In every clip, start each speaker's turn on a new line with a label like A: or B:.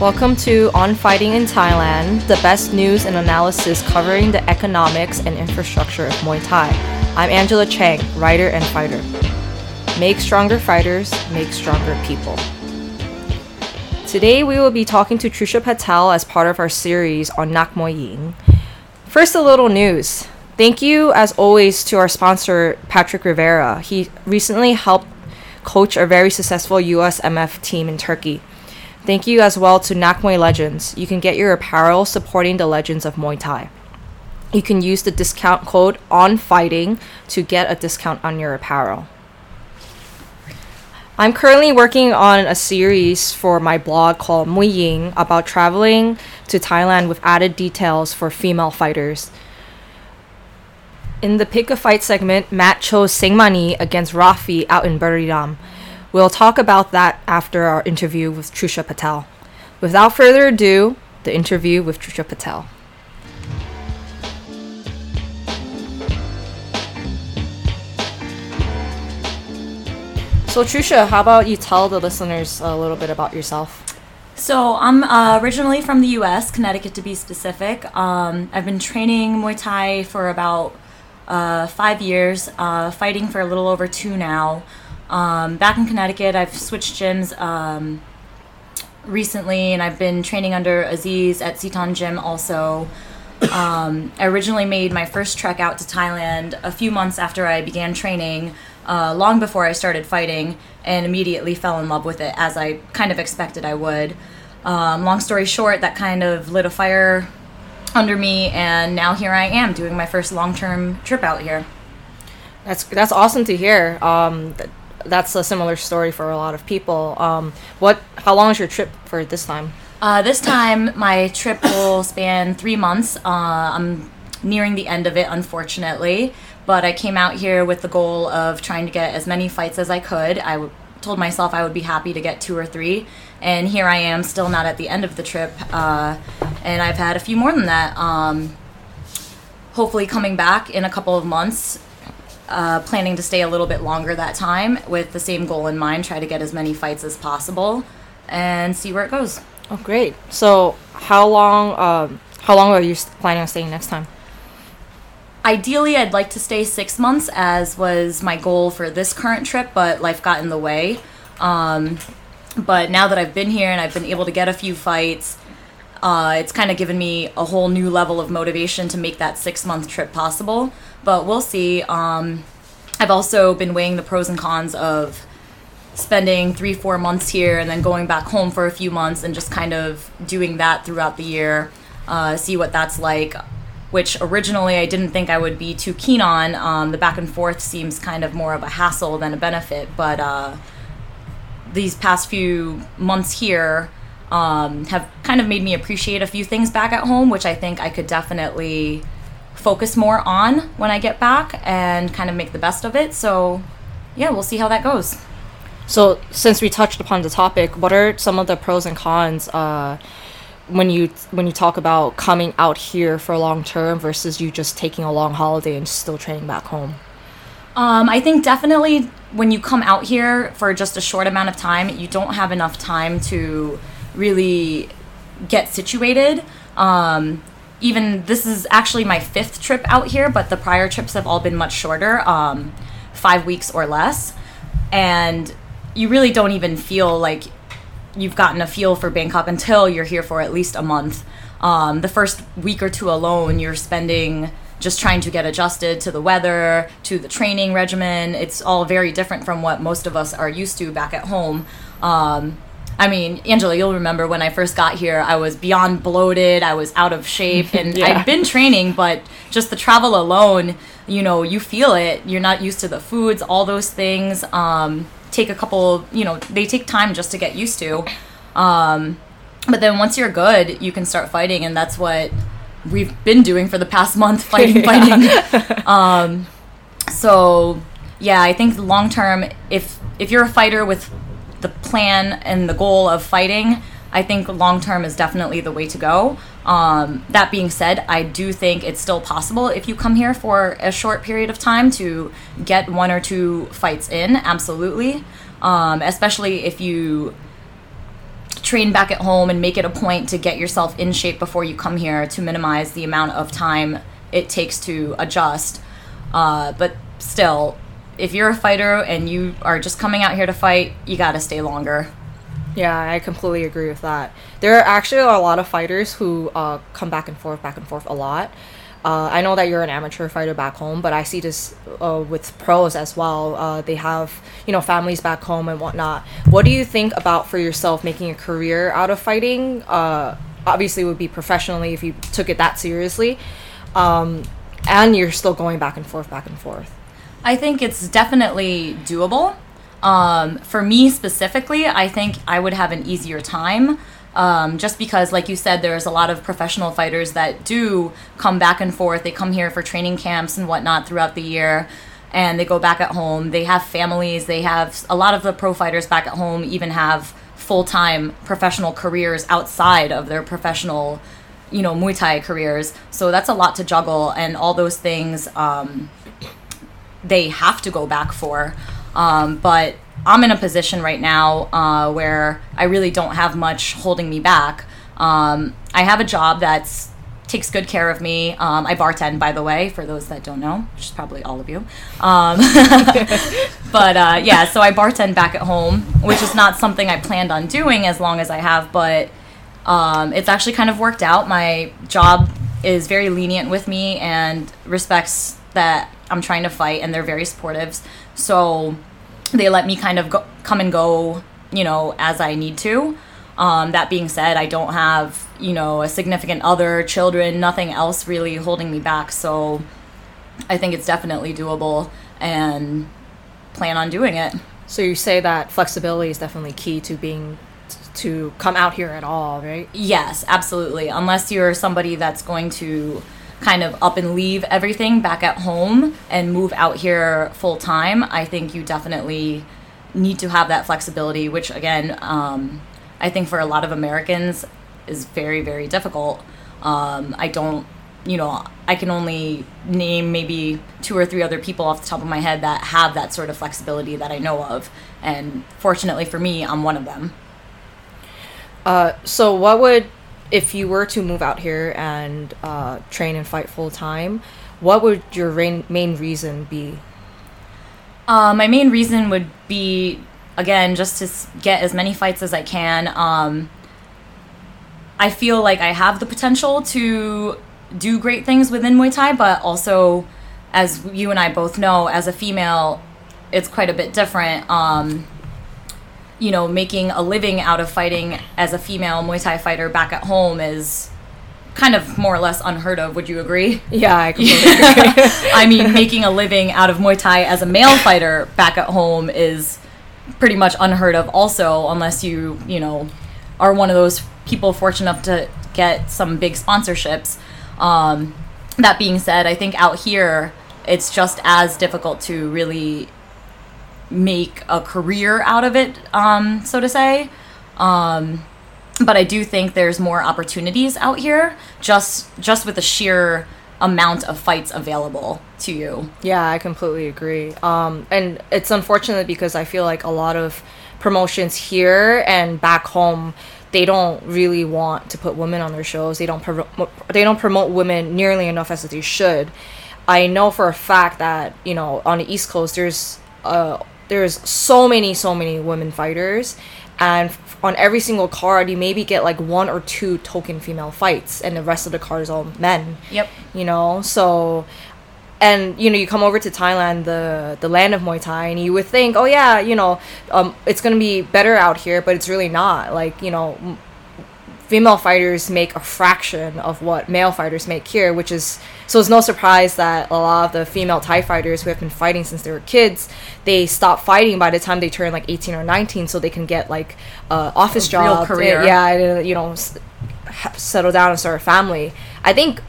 A: Welcome to On Fighting in Thailand, the best news and analysis covering the economics and infrastructure of Muay Thai. I'm Angela Chang, writer and fighter. Make stronger fighters, make stronger people. Today we will be talking to Trusha Patel as part of our series on Nak Muay Ying. First, a little news. Thank you, as always, to our sponsor, Patrick Rivera. He recently helped coach a very successful USMF team in Turkey. Thank you as well to Nak Muay Legends. You can get your apparel supporting the legends of Muay Thai. You can use the discount code on fighting to get a discount on your apparel. I'm currently working on a series for my blog called Muay Ying about traveling to Thailand with added details for female fighters. In the pick a fight segment, Matt chose Sangmanee against Rafi out in Buriram. We'll talk about that after our interview with Trusha Patel. Without further ado, the interview with Trusha Patel. So, Trusha, how about you tell the listeners a little bit about yourself?
B: So I'm uh, originally from the U.S., Connecticut to be specific. Um, I've been training Muay Thai for about uh, five years, uh, fighting for a little over two now. Um, back in Connecticut, I've switched gyms um, recently, and I've been training under Aziz at Sitan Gym also. Um, I originally made my first trek out to Thailand a few months after I began training, uh, long before I started fighting, and immediately fell in love with it as I kind of expected I would. Um, long story short, that kind of lit a fire under me, and now here I am doing my first long term trip out here.
A: That's that's awesome to hear. Um, th- that's a similar story for a lot of people. Um, what? How long is your trip for this time?
B: Uh, this time, my trip will span three months. Uh, I'm nearing the end of it, unfortunately, but I came out here with the goal of trying to get as many fights as I could. I w- told myself I would be happy to get two or three, and here I am, still not at the end of the trip, uh, and I've had a few more than that. Um, hopefully, coming back in a couple of months. Uh, planning to stay a little bit longer that time with the same goal in mind try to get as many fights as possible and see where it goes
A: Oh, great. So, how long? Um, how long are you planning on staying next time?
B: Ideally, I'd like to stay six months, as was my goal for this current trip, but life got in the way. Um, but now that I've been here and I've been able to get a few fights, uh, it's kind of given me a whole new level of motivation to make that six month trip possible. But we'll see. Um, I've also been weighing the pros and cons of spending three, four months here and then going back home for a few months and just kind of doing that throughout the year, uh, see what that's like. Which originally I didn't think I would be too keen on. Um, the back and forth seems kind of more of a hassle than a benefit, but uh, these past few months here um, have kind of made me appreciate a few things back at home, which I think I could definitely focus more on when I get back and kind of make the best of it. So, yeah, we'll see how that goes.
A: So, since we touched upon the topic, what are some of the pros and cons uh, when you when you talk about coming out here for long term versus you just taking a long holiday and still training back home?
B: Um, I think definitely when you come out here for just a short amount of time, you don't have enough time to really get situated. Um, even this is actually my fifth trip out here, but the prior trips have all been much shorter, um, five weeks or less. And you really don't even feel like you've gotten a feel for Bangkok until you're here for at least a month. Um, the first week or two alone, you're spending just trying to get adjusted to the weather, to the training regimen. It's all very different from what most of us are used to back at home. Um, I mean, Angela, you'll remember when I first got here, I was beyond bloated, I was out of shape, and
A: Yeah.
B: I'd been training, but just the travel alone, you know, you feel it. You're not used to the foods, all those things. Um, take a couple, you know, they take time just to get used to. Um, but then once you're good, you can start fighting, and that's what we've been doing for the past month fighting, fighting. um, so yeah, I think long term, if if you're a fighter with the plan and the goal of fighting, I think long term is definitely the way to go. Um, that being said, I do think it's still possible if you come here for a short period of time to get one or two fights in. Absolutely, um, especially if you train back at home and make it a point to get yourself in shape before you come here to minimize the amount of time it takes to adjust. Uh, but still, if you're a fighter and you are just coming out here to fight, you got to stay longer.
A: Yeah, I completely agree with that. There are actually a lot of fighters who uh, come back and forth, back and forth a lot. Uh, I know that you're an amateur fighter back home, but I see this uh, with pros as well. Uh, they have, you know, families back home and whatnot. What do you think about for yourself making a career out of fighting? Uh, obviously, would be professionally if you took it that seriously, um, and you're still going back and forth, back and forth.
B: I think it's definitely doable. Um, for me specifically, I think I would have an easier time. Um, just because, like you said, there's a lot of professional fighters that do come back and forth. They come here for training camps and whatnot throughout the year, and they go back at home. They have families. They have a lot of the pro fighters back at home even have full time professional careers outside of their professional, you know, Muay Thai careers. So that's a lot to juggle, and all those things um, they have to go back for. Um, but I'm in a position right now uh, where I really don't have much holding me back. Um, I have a job that's takes good care of me. Um, I bartend, by the way, for those that don't know, which is probably all of you. Um, but uh, yeah, so I bartend back at home, which is not something I planned on doing as long as I have, but um, it's actually kind of worked out. My job is very lenient with me and respects that I'm trying to fight, and they're very supportive. So they let me kind of go, come and go, you know, as I need to. Um, that being said, I don't have, you know, a significant other, children, nothing else really holding me back. So I think it's definitely doable and plan on doing it.
A: So you say that flexibility is definitely key to being to come out here at all, right?
B: Yes, absolutely. Unless you're somebody that's going to kind of up and leave everything back at home and move out here full time, I think you definitely need to have that flexibility, which again, um, I think for a lot of Americans is very, very difficult. Um, I don't, you know, I can only name maybe two or three other people off the top of my head that have that sort of flexibility that I know of. And fortunately for me, I'm one of them.
A: Uh, so, what would if you were to move out here and uh, train and fight full time, what would your main, main reason be?
B: Uh, my main reason would be again just to get as many fights as I can. Um, I feel like I have the potential to do great things within Muay Thai, but also, as you and I both know, as a female, it's quite a bit different. Um, you know, making a living out of fighting as a female Muay Thai fighter back at home is kind of more or less unheard of. Would you agree?
A: Yeah, I completely agree.
B: I mean, making a living out of Muay Thai as a male fighter back at home is pretty much unheard of also unless you, you know, are one of those people fortunate enough to get some big sponsorships. Um, that being said, I think out here it's just as difficult to really make a career out of it, um, so to say. Um, but I do think there's more opportunities out here, just just with the sheer amount of fights available to you.
A: Yeah, I completely agree. Um, and it's unfortunate because I feel like a lot of promotions here and back home they don't really want to put women on their shows. They don't promote they don't promote women nearly enough as they should. I know for a fact that you know on the East Coast there's uh, there's so many so many women fighters and on every single card you maybe get like one or two token female fights and the rest of the card is all men.
B: Yep.
A: you know? So and you know you come over to thailand the the land of muay thai and you would think oh yeah you know um, it's gonna be better out here but it's really not. Like you know female fighters make a fraction of what male fighters make here, which is so it's no surprise that a lot of the female Thai fighters who have been fighting since they were kids, they stop fighting by the time they turn like 18 or 19 so they can get like uh, office
B: A
A: job,
B: career.
A: yeah, and, you know, s- settle down and start a family. I think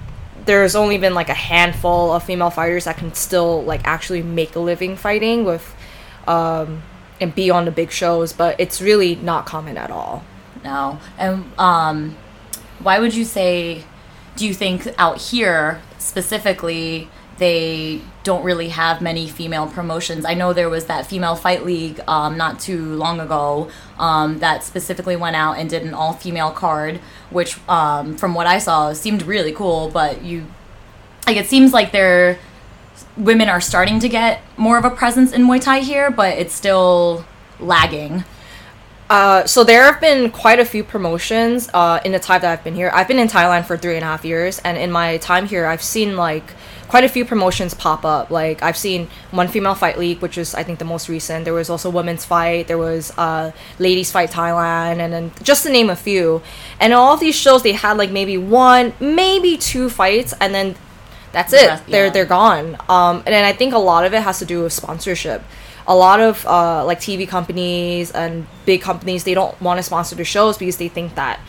A: there's only been like a handful of female fighters that can still like actually make a living fighting with um and be on the big shows, but it's really not common at all.
B: No. And um, why would you say? Do you think out here specifically they don't really have many female promotions. I know there was that female fight league um, not too long ago um, that specifically went out and did an all female card, which um, from what I saw seemed really cool. But you, like, it seems like they're women are starting to get more of a presence in Muay Thai here, but it's still lagging.
A: Uh, so there have been quite a few promotions uh, in the time that I've been here. I've been in Thailand for three and a half years, and in my time here, I've seen like quite a few promotions pop up. Like I've seen one female fight league, which is I think the most recent. There was also women's fight. There was uh, ladies fight Thailand, and then just to name a few. And all of these shows, they had like maybe one, maybe two fights, and then that's it.
B: Yeah.
A: They're they're gone. Um, and then I think a lot of it has to do with sponsorship. A lot of uh, like TV companies and big companies they don't want to sponsor the shows because they think that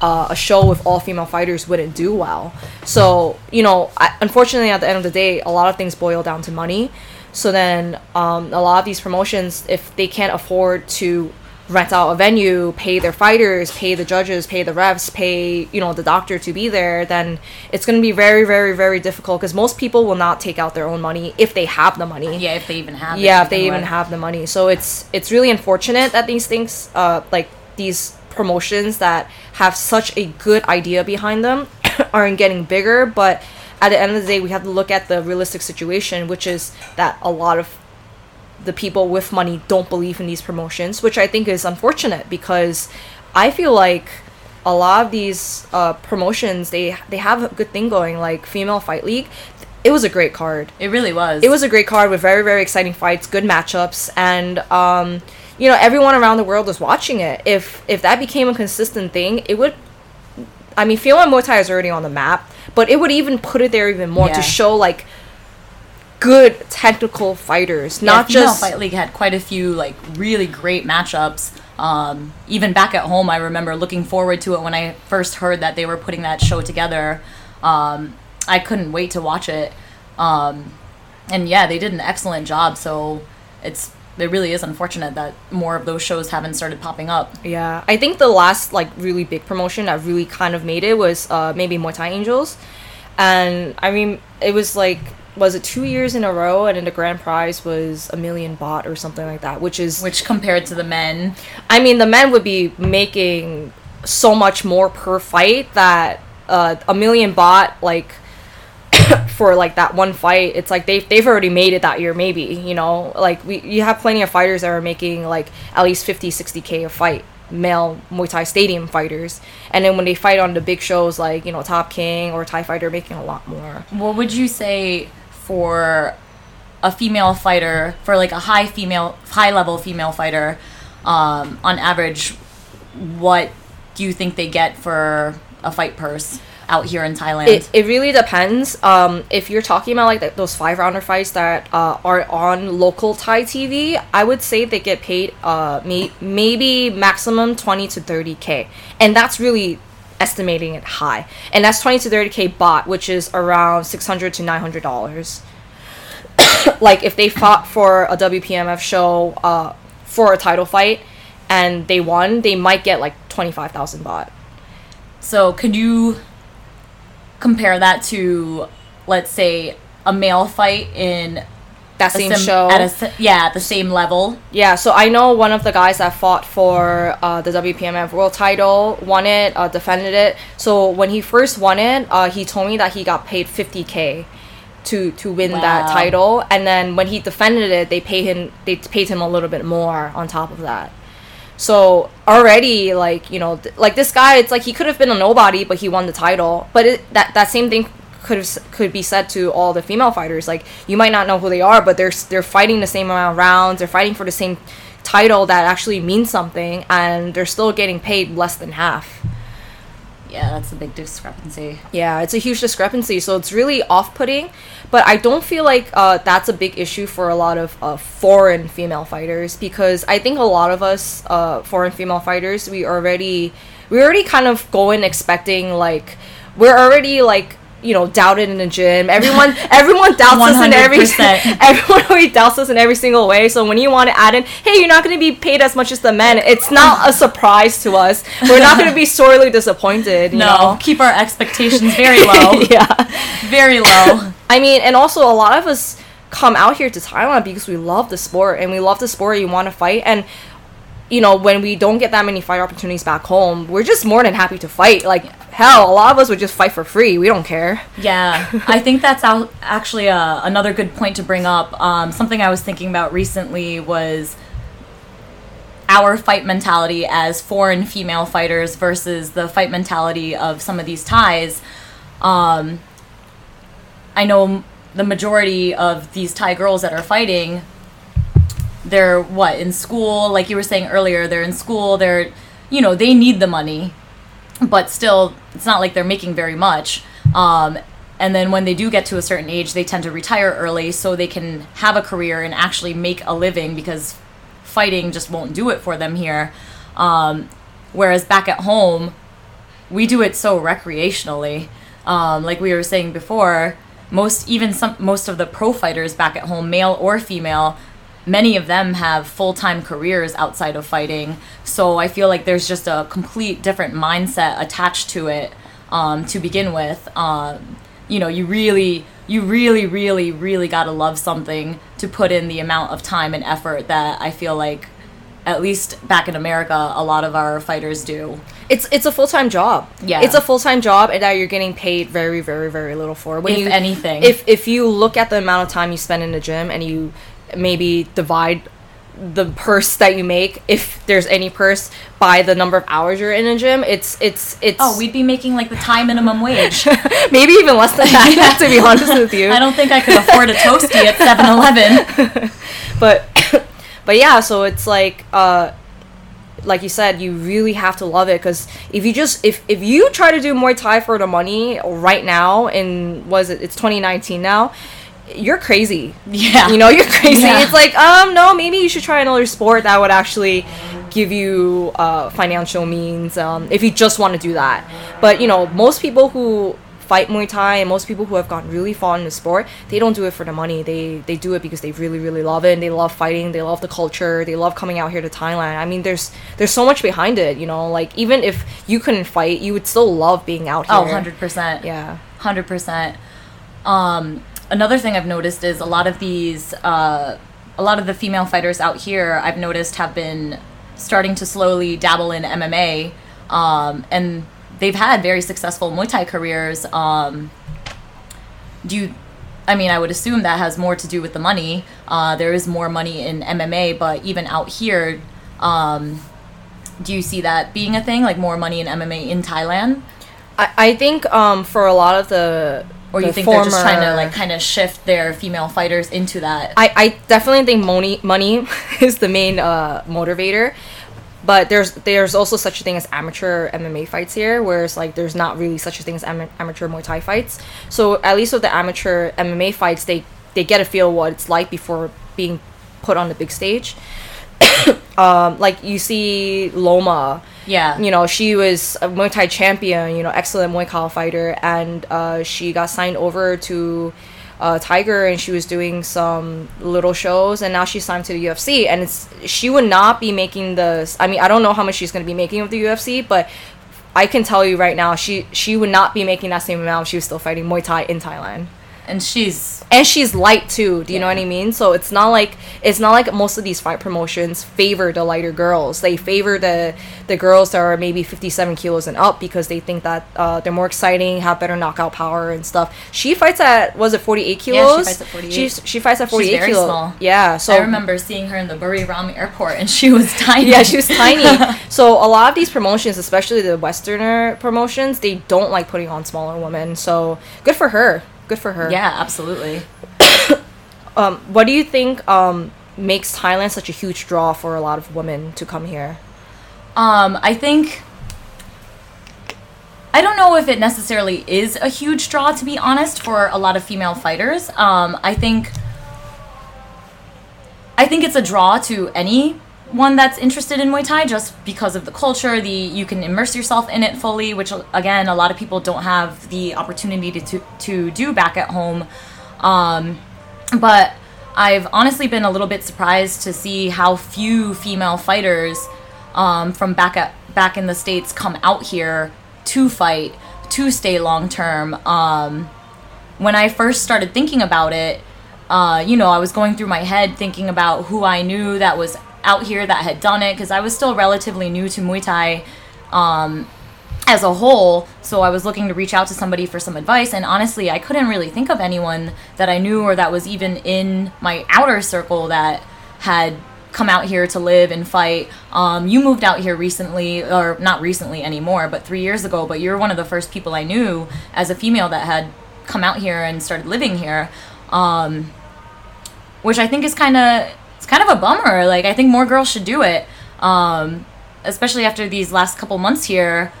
A: uh, a show with all female fighters wouldn't do well. So you know, I, unfortunately, at the end of the day, a lot of things boil down to money. So then, um, a lot of these promotions, if they can't afford to rent out a venue, pay their fighters, pay the judges, pay the refs, pay you know the doctor to be there, then it's going to be very, very, very difficult because most people will not take out their own money if they have the money.
B: Yeah, if they even have. it
A: Yeah, if they even have the money. So it's it's really unfortunate that these things, uh, like these promotions that have such a good idea behind them, aren't getting bigger. But at the end of the day, we have to look at the realistic situation, which is that a lot of the people with money don't believe in these promotions, which I think is unfortunate because I feel like a lot of these uh, promotions they they have a good thing going, like Female Fight League. It was a great card.
B: It really was.
A: It was a great card with very very exciting fights, good matchups, and um, you know everyone around the world was watching it. If if that became a consistent thing, it would. I mean, female Muay Thai is already on the map, but it would even put it there even more
B: Yeah.
A: to show like good technical fighters,
B: Yeah,
A: not just
B: Fight League had quite a few like really great matchups. Um, even back at home, I remember looking forward to it when I first heard that they were putting that show together. Um, I couldn't wait to watch it. Um, and yeah, they did an excellent job. So it's it really is unfortunate that more of those shows haven't started popping up.
A: Yeah, I think the last like really big promotion that really kind of made it was uh, maybe Muay Thai Angels, and I mean it was like was it two years in a row, and then the grand prize was a million baht or something like that, which is
B: Which compared to the men,
A: I mean the men would be making so much more per fight that uh, a million baht like for like that one fight it's like they've, they've already made it that year maybe you know? Like we you have plenty of fighters that are making like at least 50 60k a fight male Muay Thai stadium fighters. And then when they fight on the big shows like you know Top King or Thai Fighter making a lot more.
B: What would you say for a female fighter for like a high female high level female fighter um, on average what do you think they get for a fight purse out here in thailand
A: It, it really depends. Um, if you're talking about like th- those five rounder fights that uh, are on local Thai TV, I would say they get paid uh, may- maybe maximum 20 to 30k. And that's really estimating it high. And that's 20 to 30k baht, which is around 600 to 900 dollars. like if they fought for a WPMF show uh, for a title fight and they won, they might get like 25,000 baht.
B: so could you compare that to let's say a male fight in
A: That same
B: sim-
A: show.
B: at a yeah the same level
A: Yeah, so I know one of the guys that fought for uh, the WPMF world title, won it, uh, defended it. So when he first won it, uh, he told me that he got paid 50k to to win that title, and then when he defended it, they paid him they paid him a little bit more on top of that. So already, like you know, th- like this guy, it's like he could have been a nobody, but he won the title. But it, that that same thing could have could be said to all the female fighters. Like you might not know who they are, but they're they're fighting the same amount of rounds. They're fighting for the same title that actually means something, and they're still getting paid less than half.
B: yeah that's a big discrepancy
A: Yeah, it's a huge discrepancy. So it's really off putting. But I don't feel like uh, that's a big issue for a lot of uh, foreign female fighters because I think a lot of us uh, foreign female fighters we already we already kind of go in expecting like we're already like you know doubted in the gym. Everyone everyone doubts us in every
B: 100%.
A: everyone always doubts us in every single way. So when you want to add in, hey, you're not going to be paid as much as the men. It's not a surprise to us. We're not going to be sorely disappointed. You
B: no
A: know?
B: keep our expectations very low
A: yeah.
B: very low
A: I mean, and also a lot of us come out here to Thailand because we love the sport and we love the sport. You want to fight, and you know when we don't get that many fight opportunities back home, we're just more than happy to fight. Like hell, a lot of us would just fight for free. We don't care.
B: Yeah, I think that's out, actually uh, another good point to bring up. Um, something I was thinking about recently was our fight mentality as foreign female fighters versus the fight mentality of some of these Thais. Um, I know the majority of these Thai girls that are fighting, they're what in school, like you were saying earlier, they're in school, they're, you know, they need the money, but still, it's not like they're making very much. Um, and then when they do get to a certain age, they tend to retire early so they can have a career and actually make a living because fighting just won't do it for them here. Um, whereas back at home, we do it so recreationally. Um, like we were saying before, most even some most of the pro fighters back at home, male or female, many of them have full time careers outside of fighting. So I feel like there's just a complete different mindset attached to it um, to begin with. Um, you know, you really, you really, really, really got to love something to put in the amount of time and effort that I feel like, at least back in America, a lot of our fighters do.
A: It's it's a full time job.
B: Yeah.
A: it's a full time job, and that you're getting paid very, very, very little for. When
B: If
A: you,
B: anything.
A: if if you look at the amount of time you spend in the gym and you maybe divide the purse that you make, if there's any purse, by the number of hours you're in a gym, it's it's it's
B: Oh, we'd be making like the time minimum wage.
A: maybe even less than that. to be honest with you,
B: I don't think I could afford a toasty at 7-Eleven.
A: but but yeah so it's like uh like you said you really have to love it because if you just if if you try to do muay thai for the money right now in was it it's 2019 now you're crazy
B: Yeah.
A: you know you're crazy
B: Yeah.
A: it's like um no maybe you should try another sport that would actually give you uh, financial means um, if you just want to do that but you know most people who fight muay thai and most people who have gotten really far in the sport they don't do it for the money they they do it because they really really love it and they love fighting they love the culture they love coming out here to thailand i mean there's there's so much behind it you know like even if you couldn't fight you would still love being out here
B: Oh, 100%.
A: yeah
B: Hundred percent. Um, another thing I've noticed is a lot of these, uh, a lot of the female fighters out here, I've noticed have been starting to slowly dabble in MMA, um, and they've had very successful Muay Thai careers. Um, do you? I mean, I would assume that has more to do with the money. Uh, there is more money in MMA, but even out here, um, do you see that being a thing? Like more money in MMA in Thailand?
A: I, I think um, for a lot of the
B: Or you think they're just trying to like kind of shift their female fighters into that?
A: I, I definitely think money money is the main uh, motivator. But there's there's also such a thing as amateur MMA fights here, whereas like there's not really such a thing as ama- amateur Muay Thai fights. So at least with the amateur MMA fights, they they get a feel what it's like before being put on the big stage. um, like you see Loma,
B: yeah.
A: you know, she was a Muay Thai champion, you know, excellent Muay Thai fighter, and uh, she got signed over to uh, Tiger, and she was doing some little shows, and now she's signed to the UFC, and it's she would not be making the. I mean, I don't know how much she's going to be making with the UFC, but I can tell you right now, she she would not be making that same amount. if She was still fighting Muay Thai in Thailand
B: and she's
A: and she's light too do you know what i mean so it's not like it's not like most of these fight promotions favor the lighter girls they favor the the girls that are maybe 57 kilos and up because they think that uh, they're more exciting have better knockout power and stuff she fights at was it 48 kilos She
B: fights at 48.
A: She's, she fights at 48
B: very
A: kilos
B: small.
A: yeah so
B: I remember seeing her in the Buriram airport, and she was tiny.
A: yeah, she was tiny. so a lot of these promotions, especially the Westerner promotions, they don't like putting on smaller women. So good for her. Good for her.
B: yeah, absolutely.
A: Um, what do you think um, makes Thailand such a huge draw for a lot of women to come here?
B: Um, I think. I don't know if it necessarily is a huge draw, to be honest, for a lot of female fighters. Um, I think. I think it's a draw to anyone that's interested in Muay Thai just because of the culture. The you can immerse yourself in it fully, which again a lot of people don't have the opportunity to to, to do back at home. Um, but I've honestly been a little bit surprised to see how few female fighters um, from back at back in the states come out here to fight to stay long term. Um, when I first started thinking about it, uh, you know, I was going through my head thinking about who I knew that was out here that had done it because I was still relatively new to Muay Thai um, as a whole. So I was looking to reach out to somebody for some advice. And honestly, I couldn't really think of anyone that I knew or that was even in my outer circle that had come out here to live and fight. Um, you moved out here recently, or not recently anymore, but three years ago. But you're one of the first people I knew as a female that had come out here and started living here. Um, which I think is kind of it's kind of a bummer. Like I think more girls should do it, um, especially after these last couple months here.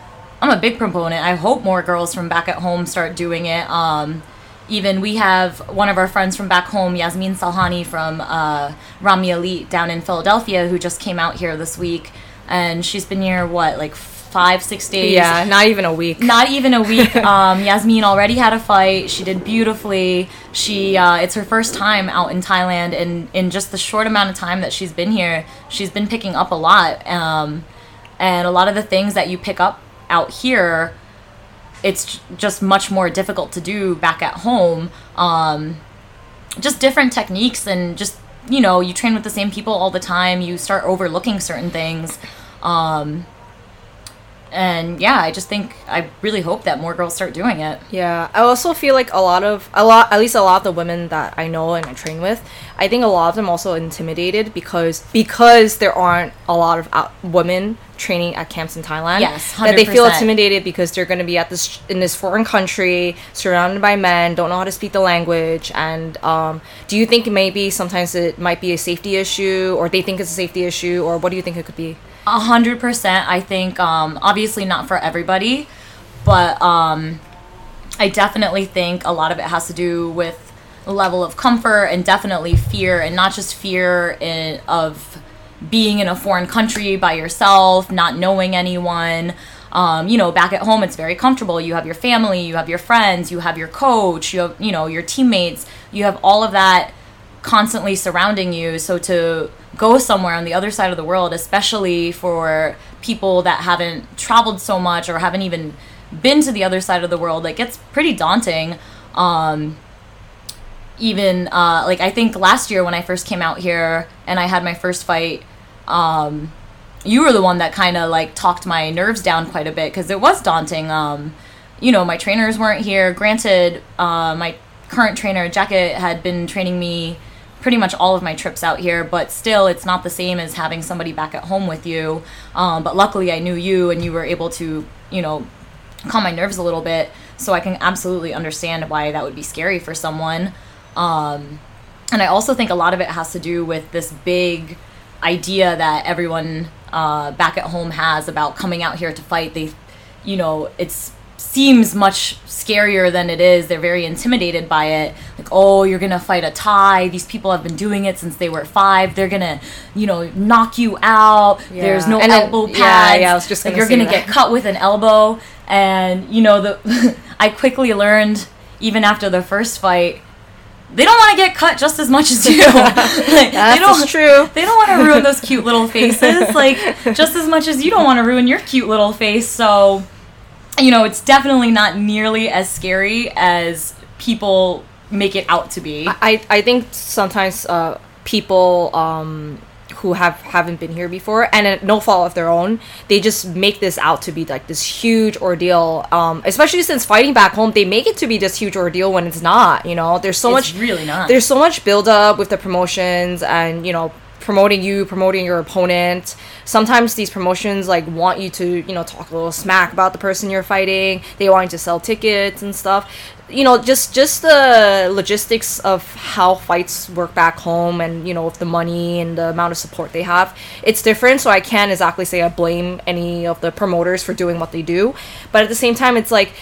B: I'm a big proponent. I hope more girls from back at home start doing it. Um, even we have one of our friends from back home, Yasmin Salhani from uh, Rami Elite down in Philadelphia, who just came out here this week, and she's been here what like five, six days.
A: Yeah, not even a week.
B: Not even a week. um, Yasmin already had a fight. She did beautifully. She uh, it's her first time out in Thailand, and in just the short amount of time that she's been here, she's been picking up a lot. Um, and a lot of the things that you pick up out here, it's just much more difficult to do back at home. Um, just different techniques and just you know you train with the same people all the time. You start overlooking certain things. Um, and yeah, I just think I really hope that more girls start doing it.
A: Yeah, I also feel like a lot of a lot, at least a lot of the women that I know and I train with, I think a lot of them also intimidated because because there aren't a lot of out, women training at camps in Thailand.
B: Yes,
A: that they feel intimidated because they're going to be at this in this foreign country, surrounded by men, don't know how to speak the language. And um, do you think maybe sometimes it might be a safety issue, or they think it's a safety issue, or what do you think it could be?
B: A hundred percent. I think um, obviously not for everybody, but um, I definitely think a lot of it has to do with level of comfort and definitely fear, and not just fear in, of being in a foreign country by yourself, not knowing anyone. Um, you know, back at home, it's very comfortable. You have your family, you have your friends, you have your coach, you have you know your teammates. You have all of that constantly surrounding you. So to go somewhere on the other side of the world, especially for people that haven't traveled so much or haven't even been to the other side of the world, it gets pretty daunting. Um, even uh, like I think last year when I first came out here and I had my first fight, um, you were the one that kind of like talked my nerves down quite a bit because it was daunting. Um, you know, my trainers weren't here. Granted, uh, my current trainer, Jacket, had been training me pretty much all of my trips out here, but still, it's not the same as having somebody back at home with you. Um, but luckily, I knew you and you were able to, you know, calm my nerves a little bit. So I can absolutely understand why that would be scary for someone. Um, and I also think a lot of it has to do with this big idea that everyone uh, back at home has about coming out here to fight. They, you know, it's seems much scarier than it is. They're very intimidated by it. Like, oh, you're gonna fight a Thai. These people have been doing it since they were five. They're gonna, you know, knock you out. There's no
A: And
B: elbow
A: yeah,
B: pads.
A: yeah, I was just
B: like
A: gonna
B: you're gonna
A: that.
B: get cut with an elbow. And you know, the I quickly learned even after the first fight. They don't want to get cut just as much as you. like, they
A: That's
B: don't,
A: true.
B: they don't want to ruin those cute little faces, like just as much as you don't want to ruin your cute little face. So, you know, it's definitely not nearly as scary as people make it out to be.
A: I, I think sometimes uh, people um, who have haven't been here before and at no fault of their own they just make this out to be like this huge ordeal um, especially since fighting back home they make it to be this huge ordeal when it's not you know there's so
B: It's
A: much
B: really not.
A: there's so much build up with the promotions and you know promoting you promoting your opponent. Sometimes these promotions like want you to you know talk a little smack about the person you're fighting. They want you to sell tickets and stuff. You know just just the logistics of how fights work back home and you know with the money and the amount of support they have it's different. So i can't exactly say i blame any of the promoters for doing what they do. But at the same time it's like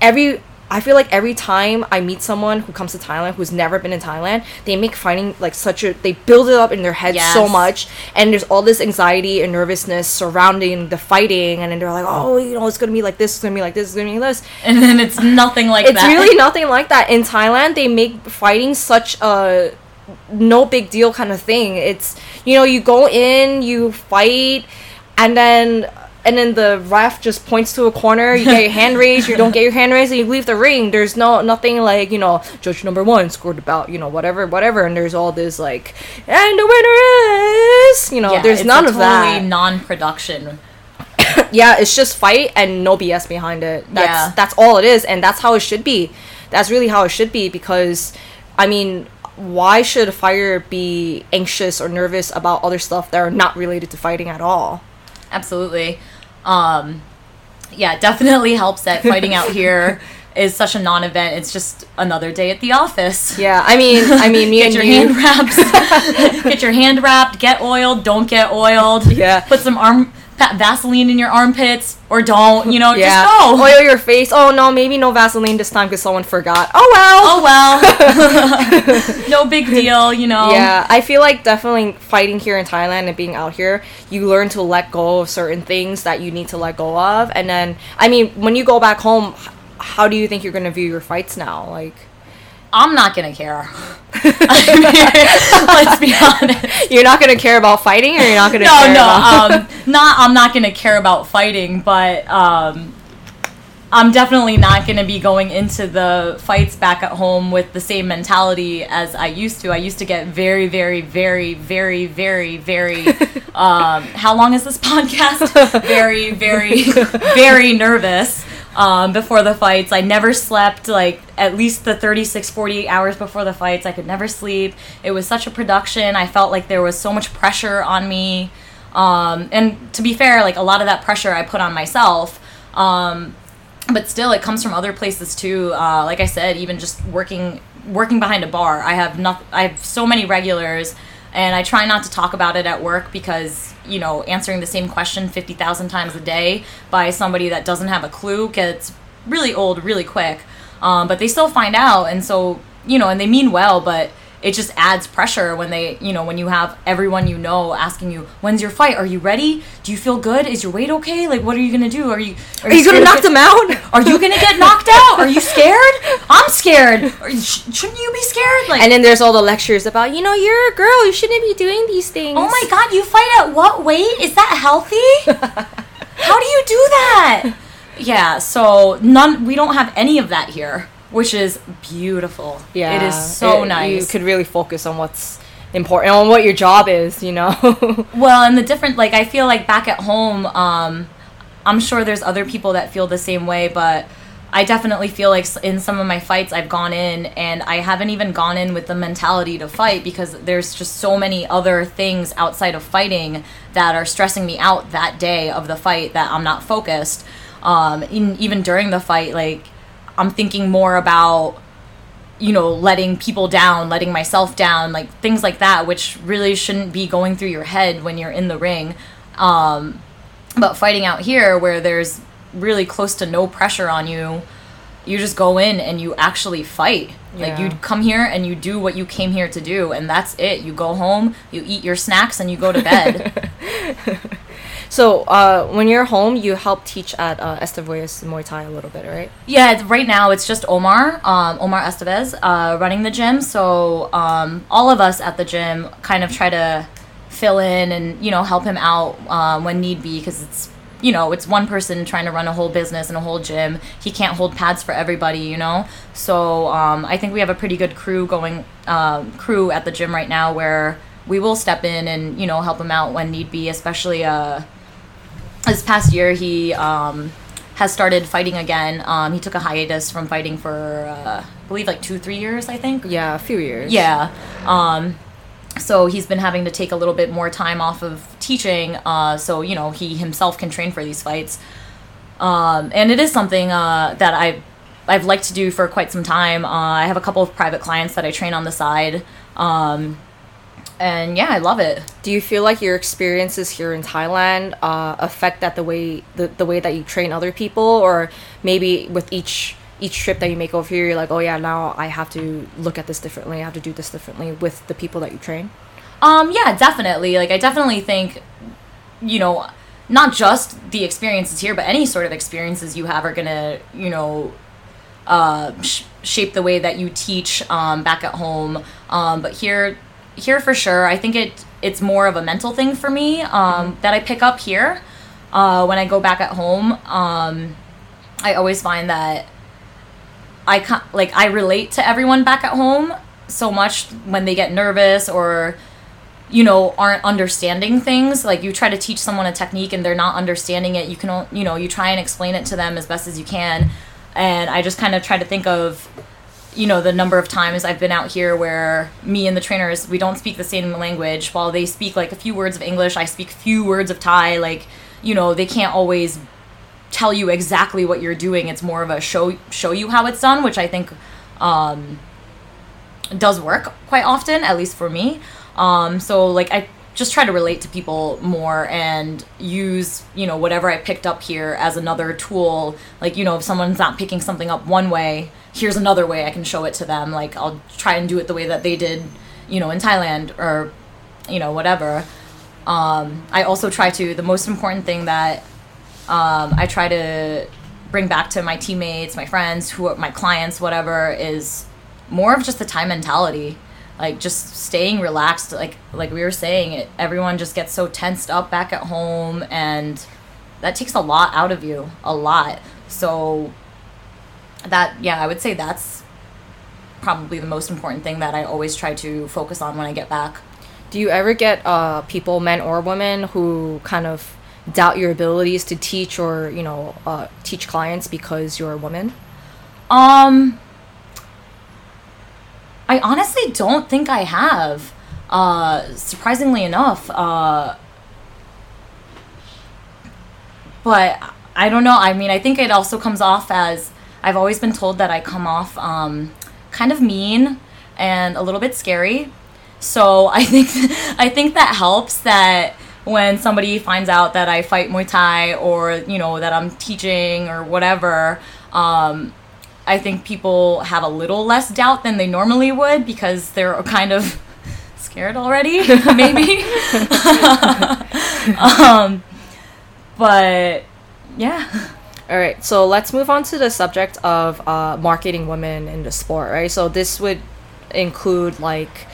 A: every I feel like every time I meet someone who comes to Thailand who's never been in Thailand, they make fighting like such a they build it up in their head so much and there's all this anxiety and nervousness surrounding the fighting and then they're like, Oh, you know, it's gonna be like this, it's gonna be like this, it's gonna be like this.
B: and then it's nothing like
A: It's
B: that.
A: It's really nothing like that. In Thailand they make fighting such a no big deal kind of thing. It's you know, you go in, you fight and then and then the ref just points to a corner. You get your hand raised. You don't get your hand raised, and you leave the ring. There's no nothing like you know judge number one scored about you know whatever whatever, and there's all this like and the winner is you know
B: Yeah,
A: there's none of
B: totally
A: that.
B: non-production.
A: yeah, it's just fight and no BS behind it. That's
B: Yeah.
A: that's all it is, and that's how it should be. That's really how it should be because, I mean, why should a fighter be anxious or nervous about other stuff that are not related to fighting at all?
B: Absolutely. Um, yeah, definitely helps that fighting out here is such a non-event. It's just another day at the office.
A: Yeah, I mean, I mean, me
B: Get
A: and
B: your
A: you.
B: hand wraps. get your hand wrapped. Get oiled. Don't get oiled.
A: Yeah.
B: Put some arm pa- Vaseline in your armpits, or don't. You know,
A: yeah,
B: just go.
A: oil your face. Oh no, maybe no Vaseline this time because someone forgot. Oh well.
B: Oh well. no big deal. You know.
A: Yeah, I feel like definitely fighting here in Thailand and being out here, you learn to let go of certain things that you need to let go of. And then, I mean, when you go back home, how do you think you're going to view your fights now? Like,
B: I'm not gonna care. Let's be honest.
A: you're not going to care about fighting or you're not going to
B: no,
A: care
B: no,
A: about.
B: um, not. I'm not gonna care about fighting, but um, I'm definitely not gonna be going into the fights back at home with the same mentality as I used to. I used to get very, very, very, very, very, very. Um, how long is this podcast? Very, very, very nervous. Um, before the fights, I never slept like at least the 36, 48 hours before the fights. I could never sleep. It was such a production. I felt like there was so much pressure on me. Um, and to be fair, like a lot of that pressure I put on myself. Um, but still, it comes from other places too. Uh, like I said, even just working working behind a bar, I have not. I have so many regulars, and I try not to talk about it at work because you know answering the same question fifty thousand times a day by somebody that doesn't have a clue gets really old really quick. Um, but they still find out, and so you know, and they mean well, but it just adds pressure when they, you know, when you have everyone you know asking you, "When's your fight? Are you ready? Do you feel good? Is your weight okay? Like, what are you gonna do? Are you
A: Are you going to knock
B: of
A: them out?
B: Are you gonna get knocked out? Are you scared? I'm scared. Are sh- shouldn't you be scared? Like,
A: And then there's all the lectures about, you know, you're a girl, you shouldn't be doing these things.
B: oh my god, you fight at what weight? Is that healthy? How do you do that? Yeah, so none. We don't have any of that here, which is beautiful.
A: Yeah.
B: it is so
A: it-
B: nice.
A: You could really focus on what's important, on what your job is, you know?
B: Well, and the different, like, I feel like back at home, um, I'm sure there's other people that feel the same way, but I definitely feel like in some of my fights I've gone in and I haven't even gone in with the mentality to fight because there's just so many other things outside of fighting that are stressing me out that day of the fight that I'm not focused. Um, in, even during the fight, like, I'm thinking more about you know, letting people down, letting myself down, like things like that, which really shouldn't be going through your head when you're in the ring. Um, but fighting out here, where there's really close to no pressure on you, you just go in and you actually fight. Like you
A: Yeah.
B: come here and you do what you came here to do, and that's it. You go home, you eat your snacks, and you go to bed.
A: so, uh, when you're home, you help teach at uh, Estevez Muay Thai a little bit, right?
B: Yeah, right now it's just Omar, um, Omar Estevez, uh, running the gym. So um, all of us at the gym kind of try to fill in and you know help him out uh, when need be because it's you know it's one person trying to run a whole business and a whole gym. He can't hold pads for everybody, you know. So um, I think we have a pretty good crew going um, crew at the gym right now where we will step in and you know help him out when need be, especially. Uh, this past year he um, has started fighting again. Um, he took a hiatus from fighting for uh, I believe like two three years I think.
A: Yeah, a few years.
B: Yeah. Um, so he's been having to take a little bit more time off of teaching, uh, so you know he himself can train for these fights. Um, and it is something uh, that I I've liked to do for quite some time. Uh, I have a couple of private clients that I train on the side. Um, and yeah, I love it.
A: Do you feel like your experiences here in Thailand uh, affect that the way the, the way that you train other people, or maybe with each each trip that you make over here, you're like, oh yeah, now I have to look at this differently. I have to do this differently with the people that you train.
B: Um, yeah, definitely. Like, I definitely think, you know, not just the experiences here, but any sort of experiences you have are gonna, you know, uh, sh- shape the way that you teach um, back at home. Um, but here, here for sure, I think it it's more of a mental thing for me um, that I pick up here. uh, when I go back at home, um, I always find that I like I relate to everyone back at home so much when they get nervous or you know aren't understanding things. Like you try to teach someone a technique and they're not understanding it you can you know you try and explain it to them as best as you can. And i just kind of try to think of you know the number of times i've been out here where me and the trainers we don't speak the same language. While they speak like a few words of english i speak few words of thai. Like you know they can't always tell you exactly what you're doing. It's more of a show show you how it's done which i think um, does work quite often at least for me. Um, so like I just try to relate to people more and use you know whatever I picked up here as another tool. Like you know if someone's not picking something up one way, here's another way I can show it to them. Like I'll try and do it the way that they did, you know, in Thailand or you know whatever. Um, I also try to the most important thing that um, I try to bring back to my teammates, my friends, who are my clients, whatever, is more of just the Thai mentality like just staying relaxed like like we were saying it everyone just gets so tensed up back at home and that takes a lot out of you a lot so that yeah i would say that's probably the most important thing that i always try to focus on when i get back
A: Do you ever get uh, people, men or women, who kind of doubt your abilities to teach or you know uh, teach clients because you're a woman?
B: Um, I honestly don't think I have. Uh, surprisingly enough, uh, but I don't know. I mean, I think it also comes off as I've always been told that I come off um, kind of mean and a little bit scary. So I think I think that helps that when somebody finds out that I fight Muay Thai or you know that I'm teaching or whatever, um, I think people have a little less doubt than they normally would because they're kind of scared already, maybe. um, but yeah.
A: All right, so let's move on to the subject of uh, marketing women in the sport, right? So this would include like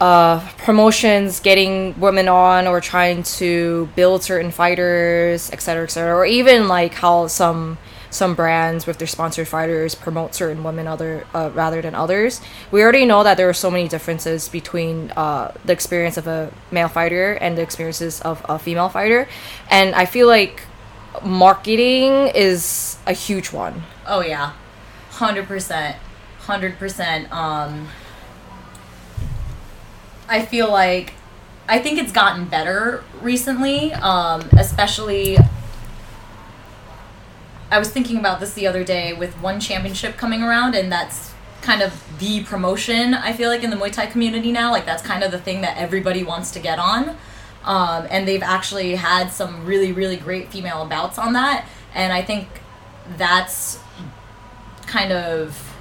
A: uh, promotions, getting women on, or trying to build certain fighters, et cetera, et cetera, or even like how some some brands with their sponsored fighters promote certain women other uh, rather than others. We already know that there are so many differences between uh, the experience of a male fighter and the experiences of a female fighter, and I feel like marketing is a huge one.
B: Oh yeah, hundred percent, hundred percent. Um, I feel like I think it's gotten better recently, um, especially. I was thinking about this the other day with ONE Championship coming around, and that's kind of the promotion I feel like in the Muay Thai community now. Like that's kind of the thing that everybody wants to get on. Um, and they've actually had some really really great female bouts on that, and I think that's kind of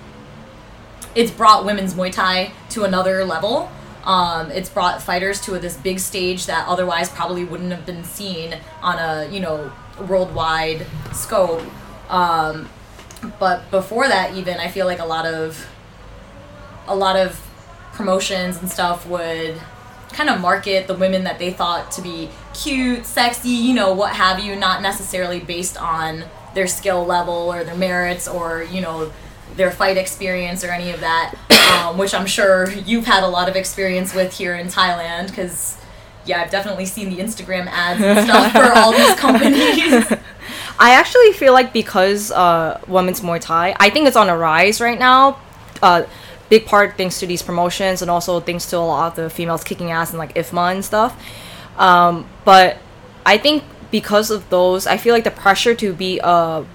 B: it's brought women's Muay Thai to another level. Um, it's brought fighters to this big stage that otherwise probably wouldn't have been seen on a you know worldwide scope. Um, but before that, even I feel like a lot of a lot of promotions and stuff would kind of market the women that they thought to be cute, sexy, you know, what have you, not necessarily based on their skill level or their merits or you know their fight experience or any of that, um, which I'm sure you've had a lot of experience with here in Thailand because. Yeah, I've definitely seen the Instagram ads and stuff for all these companies.
A: I actually feel like because uh, women's Muay Thai, I think it's on a rise right now. Uh, big part thanks to these promotions and also thanks to a lot of the females kicking ass and like IFMA and stuff. Um, but I think because of those, I feel like the pressure to be a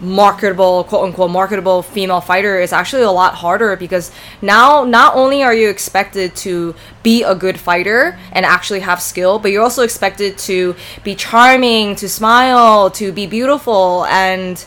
A: marketable quote unquote marketable female fighter is actually a lot harder because now not only are you expected to be a good fighter and actually have skill but you're also expected to be charming to smile to be beautiful and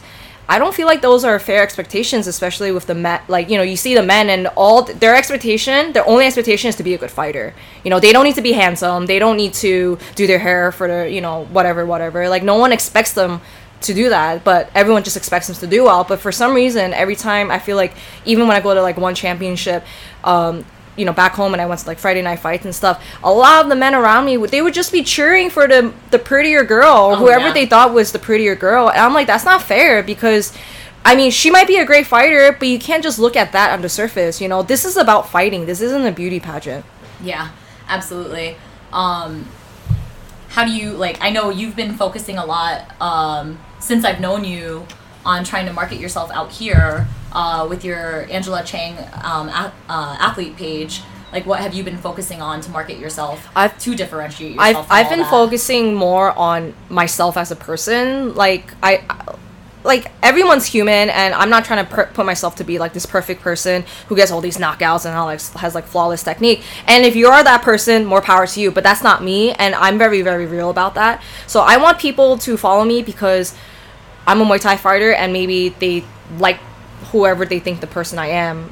A: I don't feel like those are fair expectations, especially with the men. Like you know, you see the men and all th- their expectation, their only expectation is to be a good fighter. You know, they don't need to be handsome. They don't need to do their hair for the you know whatever whatever. Like no one expects them to do that, but everyone just expects them to do well. But for some reason, every time I feel like even when I go to like ONE Championship, um, you know back home and I went to like Friday night fights and stuff, a lot of the men around me they would just be cheering for the the prettier girl or
B: Oh,
A: whoever
B: yeah.
A: they thought was the prettier girl. And I'm like, that's not fair because I mean, she might be a great fighter, but you can't just look at that on the surface. You know, this is about fighting. This isn't a beauty pageant.
B: Yeah, absolutely. Um, how do you like? I know you've been focusing a lot um, since I've known you on trying to market yourself out here uh, with your Angela Chang um, a- uh, athlete page. Like, what have you been focusing on to market yourself
A: I've-
B: to differentiate yourself?
A: I've I've been
B: that?
A: focusing more on myself as a person. Like I like everyone's human and I'm not trying to per- put myself to be like this perfect person who gets all these knockouts and all like has like flawless technique. And if you are that person, more power to you, but that's not me and I'm very very real about that. So I want people to follow me because I'm a Muay Thai fighter and maybe they like whoever they think the person I am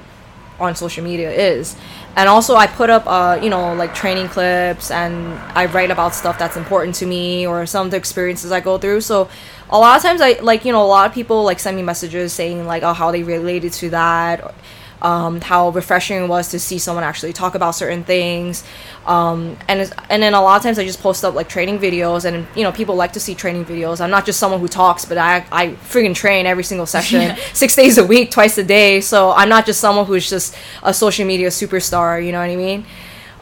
A: on social media is. And also I put up uh, you know, like training clips and I write about stuff that's important to me or some of the experiences I go through. So a lot of times I like, you know, a lot of people like send me messages saying like oh how they related to that um, how refreshing it was to see someone actually talk about certain things. Um, and and then a lot of times I just post up like training videos, and you know people like to see training videos. I'm not just someone who talks, but I I freaking train every single session,
B: Yeah.
A: six days a week, twice a day. So I'm not just someone who's just a social media superstar. You know what I mean?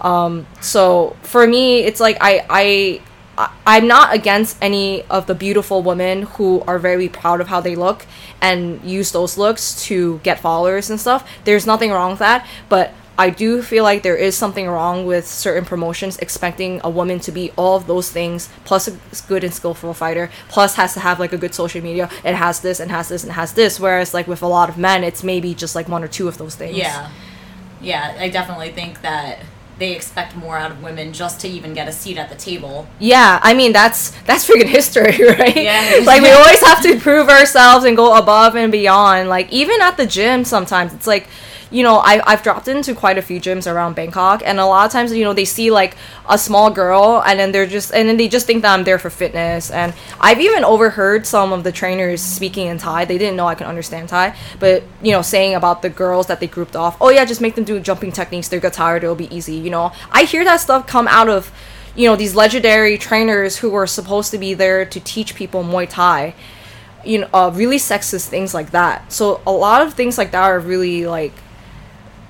A: Um, so for me, it's like I I. I'm not against any of the beautiful women who are very proud of how they look and use those looks to get followers and stuff. There's nothing wrong with that, but I do feel like there is something wrong with certain promotions expecting a woman to be all of those things plus a good and skillful fighter plus has to have like a good social media it has this and has this and has this whereas like with a lot of men it's maybe just like one or two of those things
B: Yeah, yeah. I definitely think that they expect more out of women just to even get a seat at the table.
A: Yeah, I mean that's that's freaking history, right?
B: Yeah.
A: like we always have to prove ourselves and go above and beyond. Like even at the gym, sometimes it's like, you know, I I've dropped into quite a few gyms around Bangkok, and a lot of times, you know, they see like a small girl, and then they're just and then they just think that I'm there for fitness. And I've even overheard some of the trainers speaking in Thai. They didn't know I could understand Thai, but you know, saying about the girls that they grouped off. Oh yeah, just make them do jumping techniques. They'll get tired. It'll be easy. You know, I hear that stuff come out of you know these legendary trainers who were supposed to be there to teach people Muay Thai you know uh, really sexist things like that so a lot of things like that are really like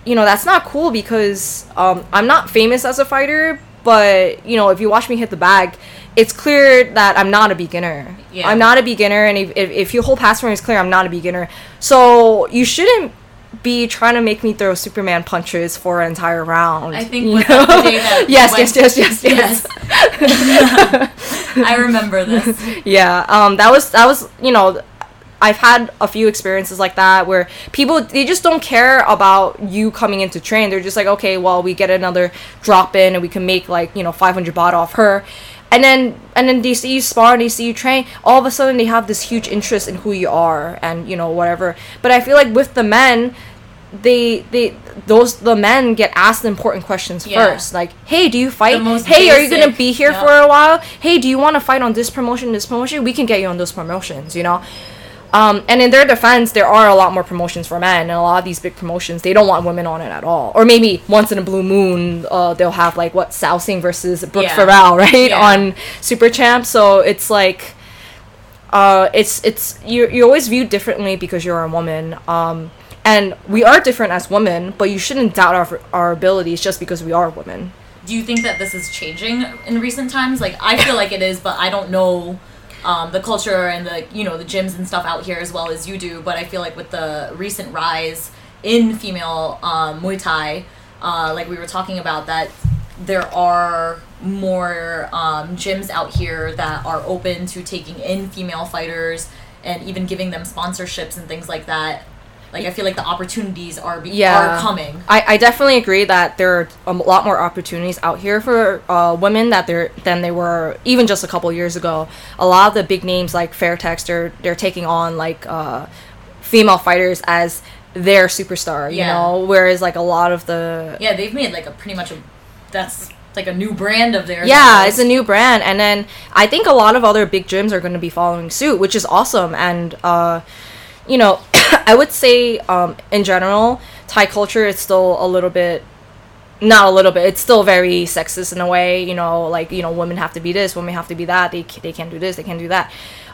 A: you know that's not cool because um, i'm not famous as a fighter but you know if you watch me hit the bag it's clear that i'm not a beginner
B: Yeah.
A: i'm not a beginner and if, if, if your whole past for me is clear i'm not a beginner so you shouldn't be trying to make me throw superman punches for an entire round
B: I think was
A: know?
B: that the day
A: yes, yes yes yes yes
B: I remember this.
A: yeah um that was that was you know i've had a few experiences like that where people they just don't care about you coming in to train. They're just like okay well we get another drop in and we can make like you know 500 baht off her. And then and then they see you spar and they see you train. All of a sudden they have this huge interest in who you are and you know whatever. But i feel like with the men they they those the men get asked important questions
B: Yeah.
A: first. Like hey do you fight? hey are you gonna be here
B: yeah.
A: for a while? Hey do you want to fight on this promotion this promotion? We can get you on those promotions you know um, and in their defense there are a lot more promotions for men and a lot of these big promotions they don't want women on it at all or maybe once in a blue moon uh, they'll have like what Sao Sing versus Brooke
B: Yeah.
A: Farrell right
B: Yeah.
A: on Super Champ so it's like uh, it's it's you you're always viewed differently because you're a woman um, and we are different as women but you shouldn't doubt our, our abilities just because we are women
B: Do you think that this is changing in recent times? Like, I feel like it is, but I don't know um, the culture and the you know the gyms and stuff out here as well as you do. But I feel like with the recent rise in female um, Muay Thai, uh, like we were talking about, that there are more um, gyms out here that are open to taking in female fighters and even giving them sponsorships and things like that. Like I feel like the opportunities are be-
A: Yeah.
B: are coming.
A: I, I definitely agree that there are a lot more opportunities out here for uh, women that there than they were even just a couple years ago. A lot of the big names like Fairtex, they're they're taking on like uh, female fighters as their superstar. You
B: Yeah.
A: know, whereas like a lot of the
B: Yeah, they've made like a pretty much a that's like a new brand of theirs.
A: yeah, it's a new brand, and then I think a lot of other big gyms are going to be following suit, which is awesome. And uh, you know, I would say um, in general, Thai culture is still a little bit not a little bit. It's still very sexist in a way. You know, like you know, women have to be this, women have to be that. They they can't do this, they can't do that.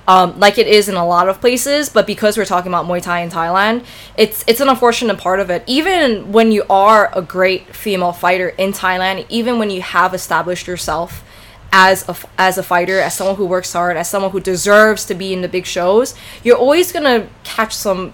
A: Um, like it is in a lot of places, but because we're talking about Muay Thai in Thailand, it's it's an unfortunate part of it. Even when you are a great female fighter in Thailand, even when you have established yourself as a as a fighter, as someone who works hard, as someone who deserves to be in the big shows, you're always gonna catch some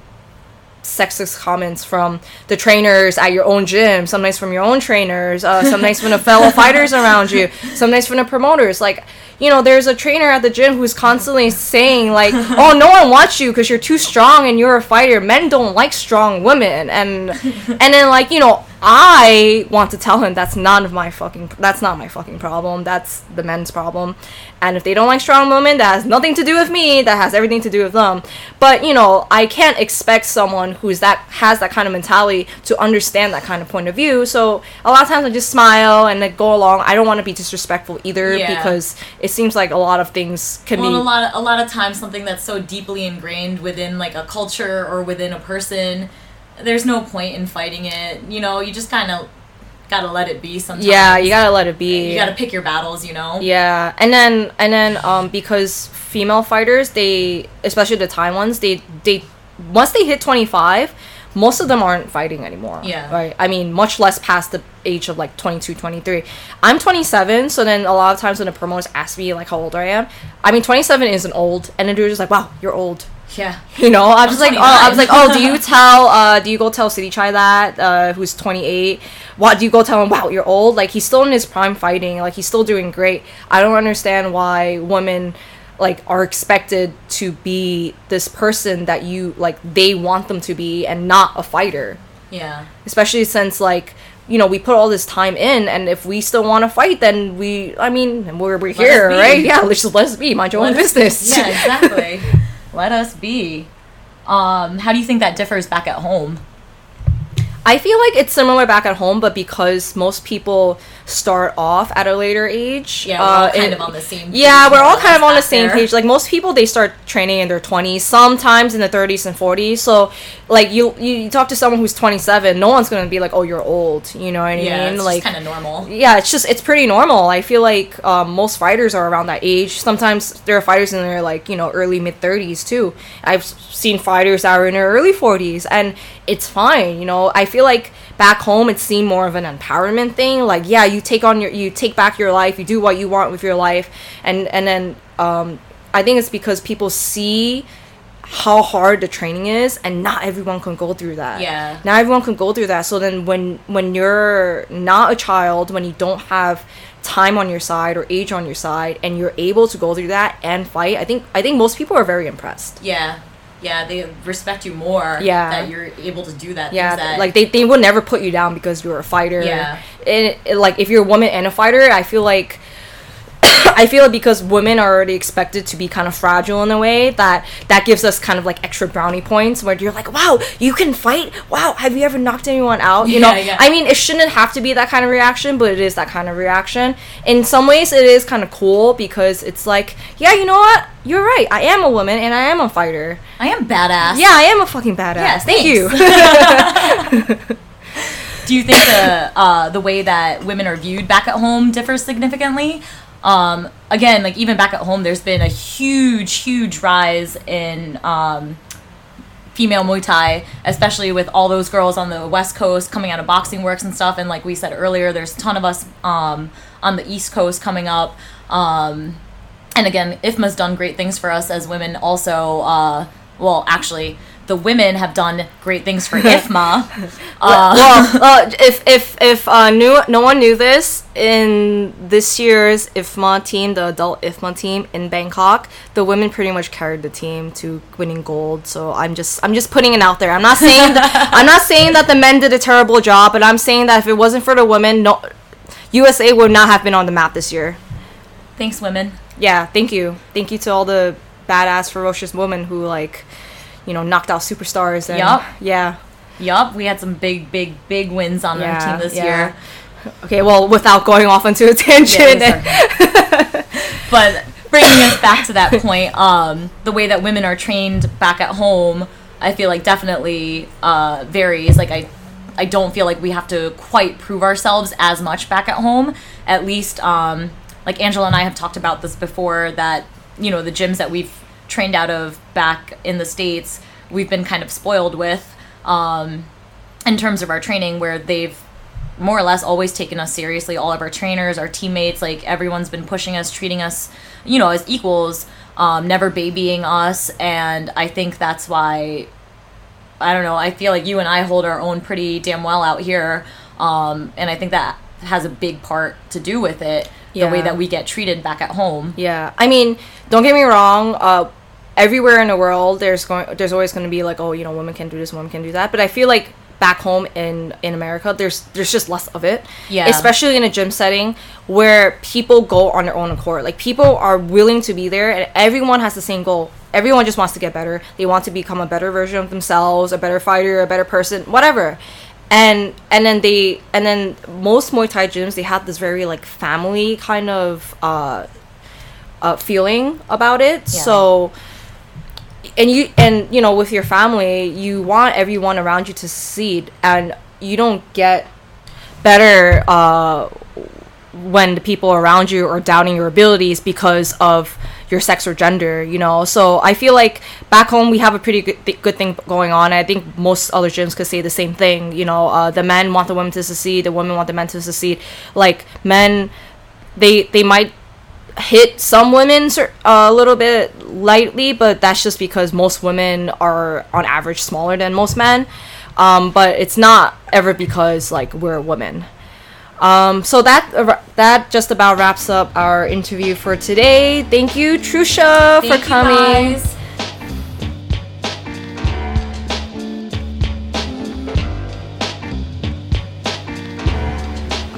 A: sexist comments from the trainers at your own gym, sometimes from your own trainers, uh, sometimes from the fellow fighters around you, sometimes from the promoters. Like, you know, there's a trainer at the gym who's constantly saying like, "Oh, no one wants you because you're too strong and you're a fighter. Men don't like strong women." And and then like, you know, I want to tell him that's none of my fucking that's not my fucking problem. That's the men's problem. And if they don't like strong women, that has nothing to do with me. That has everything to do with them. But you know, I can't expect someone who's that has that kind of mentality to understand that kind of point of view. So a lot of times I just smile and then go along. I don't want to be disrespectful either
B: Yeah.
A: because it seems like a lot of things can
B: well,
A: be
B: a lot of, a lot of times something that's so deeply ingrained within like a culture or within a person, there's no point in fighting it. You know, you just kind of gotta let it be. Sometimes.
A: yeah. You gotta let it be.
B: You gotta pick your battles. You know.
A: Yeah, and then and then um because female fighters they especially the Thai ones they they once they hit 25 most of them aren't fighting anymore
B: Yeah.
A: right i mean much less past the age of like 22 23 i'm 27 so then a lot of times when the promoters ask me like how old i am i mean 27 isn't old and then they're just like wow you're old
B: Yeah.
A: you know, I was like, oh, I was like, oh, do you tell, uh, do you go tell Sitthichai that, uh, who's 28? What do you go tell him? Wow, you're old. Like he's still in his prime fighting. Like he's still doing great. I don't understand why women like are expected to be this person that you like they want them to be and not a fighter.
B: Yeah.
A: Especially since like you know we put all this time in and if we still want to fight then we i mean we're, we're
B: us
A: here right yeah let's just let's be mind your own
B: Let us-
A: business
B: Yeah, exactly. Let us be. Um, how do you think that differs back at home?
A: I feel like it's similar back at home, but because most people start off at a later age.
B: Yeah, we're all
A: uh,
B: kind of on the same.
A: Yeah, we're all kind of on the same
B: there.
A: page. Like most people, they start training in their twenties, sometimes in the thirties and forties. So, like you, you, talk to someone who's twenty seven, no one's gonna be like, "Oh, you're old." You know what I
B: Yeah,
A: mean?
B: it's
A: like,
B: kind of normal.
A: yeah, it's just it's pretty normal. I feel like um, most fighters are around that age. Sometimes there are fighters in their like you know early mid thirties too. I've seen fighters that are in their early forties, and it's fine. You know, I feel like back home it's seen more of an empowerment thing. Like yeah, you take on your you take back your life, you do what you want with your life, and and then um, I think it's because people see how hard the training is and not everyone can go through that
B: Yeah.
A: not everyone can go through that so then when when you're not a child when you don't have time on your side or age on your side and you're able to go through that and fight i think i think most people are very impressed
B: Yeah. Yeah, they respect you more.
A: Yeah.
B: That you're able to do that.
A: yeah
B: that,
A: like they, they would never put you down because you're a fighter
B: Yeah.
A: and it- like if you're a woman and a fighter i feel like I feel because women are already expected to be kind of fragile in a way that that gives us kind of like extra brownie points where you're like, wow, you can fight. Wow, have you ever knocked anyone out? You know,
B: Yeah, yeah.
A: I mean, it shouldn't have to be that kind of reaction, but it is that kind of reaction. In some ways, it is kind of cool because it's like, yeah, you know what? You're right. I am a woman and I am a fighter.
B: I am badass.
A: Yeah, I am a fucking badass.
B: Yeah,
A: Thank you.
B: Do you think the uh, the way that women are viewed back at home differs significantly? Um, again, like even back at home, there's been a huge, huge rise in um, female Muay Thai, especially with all those girls on the West Coast coming out of Boxing Works and stuff. And like we said earlier, there's a ton of us um, on the East Coast coming up. Um, and again, IFMA's done great things for us as women. Also, uh, well, actually, the women have done great things for IFMA. Uh,
A: well, uh, if if if uh, new no one knew this in this year's IFMA team, the adult IFMA team in Bangkok, the women pretty much carried the team to winning gold. So I'm just I'm just putting it out there. I'm not saying that, I'm not saying that the men did a terrible job, but I'm saying that if it wasn't for the women, no, USA would not have been on the map this year.
B: thanks, women.
A: Yeah, thank you, thank you to all the badass, ferocious women who like, you know, knocked out superstars. And,
B: Yup.
A: Yeah.
B: Yup, we had some big, big, big wins on our team this year.
A: Okay, well, without going off into a tangent.
B: Yeah, But bringing us back to that point, um, the way that women are trained back at home, I feel like definitely uh, varies. Like I, I don't feel like we have to quite prove ourselves as much back at home. At least, um, like Angela and I have talked about this before that, you know, the gyms that we've trained out of back in the States, we've been kind of spoiled with um, in terms of our training, where they've more or less always taken us seriously. All of our trainers, our teammates, like everyone's been pushing us, treating us, you know, as equals, um, never babying us. And I think that's why, I don't know, I feel like you and I hold our own pretty damn well out here. Um, and I think that has a big part to do with it. The way that we get treated back at home.
A: Yeah, I mean, don't get me wrong. Uh, everywhere in the world, there's going, there's always going to be like, oh, you know, women can do this, women can do that. But I feel like back home in in America, there's there's just less of it.
B: Yeah.
A: Especially in a gym setting where people go on their own accord. Like people are willing to be there, and everyone has the same goal. Everyone just wants to get better. They want to become a better version of themselves, a better fighter, a better person, whatever and and then they and then most Muay Thai gyms they have this very like family kind of uh, uh feeling about it.
B: Yeah.
A: So and you and you know with your family you want everyone around you to succeed and you don't get better uh when the people around you are doubting your abilities because of your sex or gender, you know. So I feel like back home we have a pretty good, th- good thing going on. I think most other gyms could say the same thing. You know, uh, the men want the women to succeed, the women want the men to succeed. Like men, they they might hit some women a little bit lightly, but that's just because most women are on average smaller than most men. Um, but it's not ever because like we're women. Um, so that that just about wraps up our interview for today. Thank you, Trusha,
B: Thank
A: for
B: you,
A: coming.
B: guys.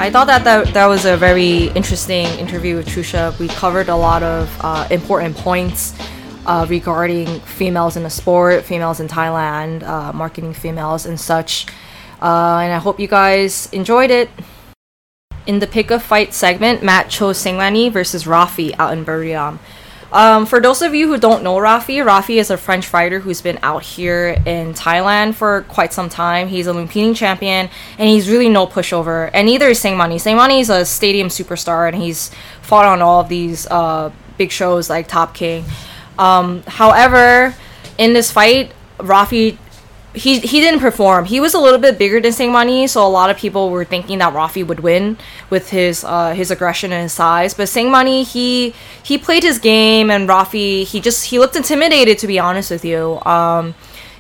A: I thought that, that that was a very interesting interview with Trusha. We covered a lot of uh, important points uh, regarding females in the sport, females in Thailand, uh, marketing females, and such. Uh, and I hope you guys enjoyed it. In the pick a fight segment, Matt chose Sangmanee versus Rafi out in Buriram. Um, for those of you who don't know Rafi, Rafi is a French fighter who's been out here in Thailand for quite some time. He's a Lumpini champion, and he's really no pushover. And neither is Sangmanee. Sangmanee is a stadium superstar, and he's fought on all of these uh, big shows like Top King. Um, however, in this fight, Rafi he he didn't perform. He was a little bit bigger than Sangmanee, so a lot of people were thinking that Rafi would win with his uh, his aggression and his size. But Sangmanee, he he played his game, and Rafi he just he looked intimidated to be honest with you. Um,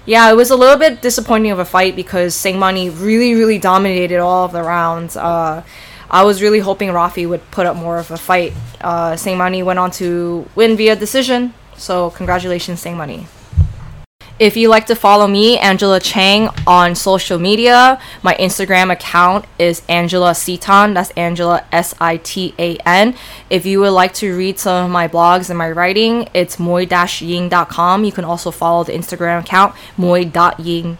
A: yeah, it was a little bit disappointing of a fight because Sangmanee really really dominated all of the rounds. Uh, I was really hoping Rafi would put up more of a fight. Uh, Sangmanee went on to win via decision, so congratulations, Sangmanee. If you like to follow me, Angela Chang, on social media, my Instagram account is Angela Sitan. That's Angela S I T A N. If you would like to read some of my blogs and my writing, it's moy-ying.com. You can also follow the Instagram account moy.ying.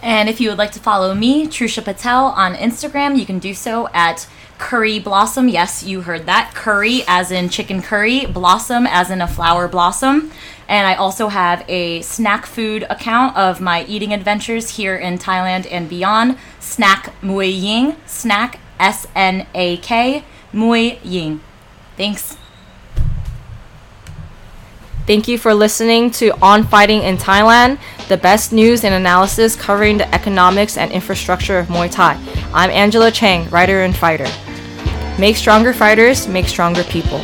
B: And if you would like to follow me, Trusha Patel, on Instagram, you can do so at Curry Blossom. Yes, you heard that. Curry as in chicken curry, blossom as in a flower blossom. And I also have a snack food account of my eating adventures here in Thailand and beyond. Snack Mui Ying. Snack S N A K Mui Ying. Thanks.
A: Thank you for listening to On Fighting in Thailand, the best news and analysis covering the economics and infrastructure of Muay Thai. I'm Angela Chang, writer and fighter. Make stronger fighters, make stronger people.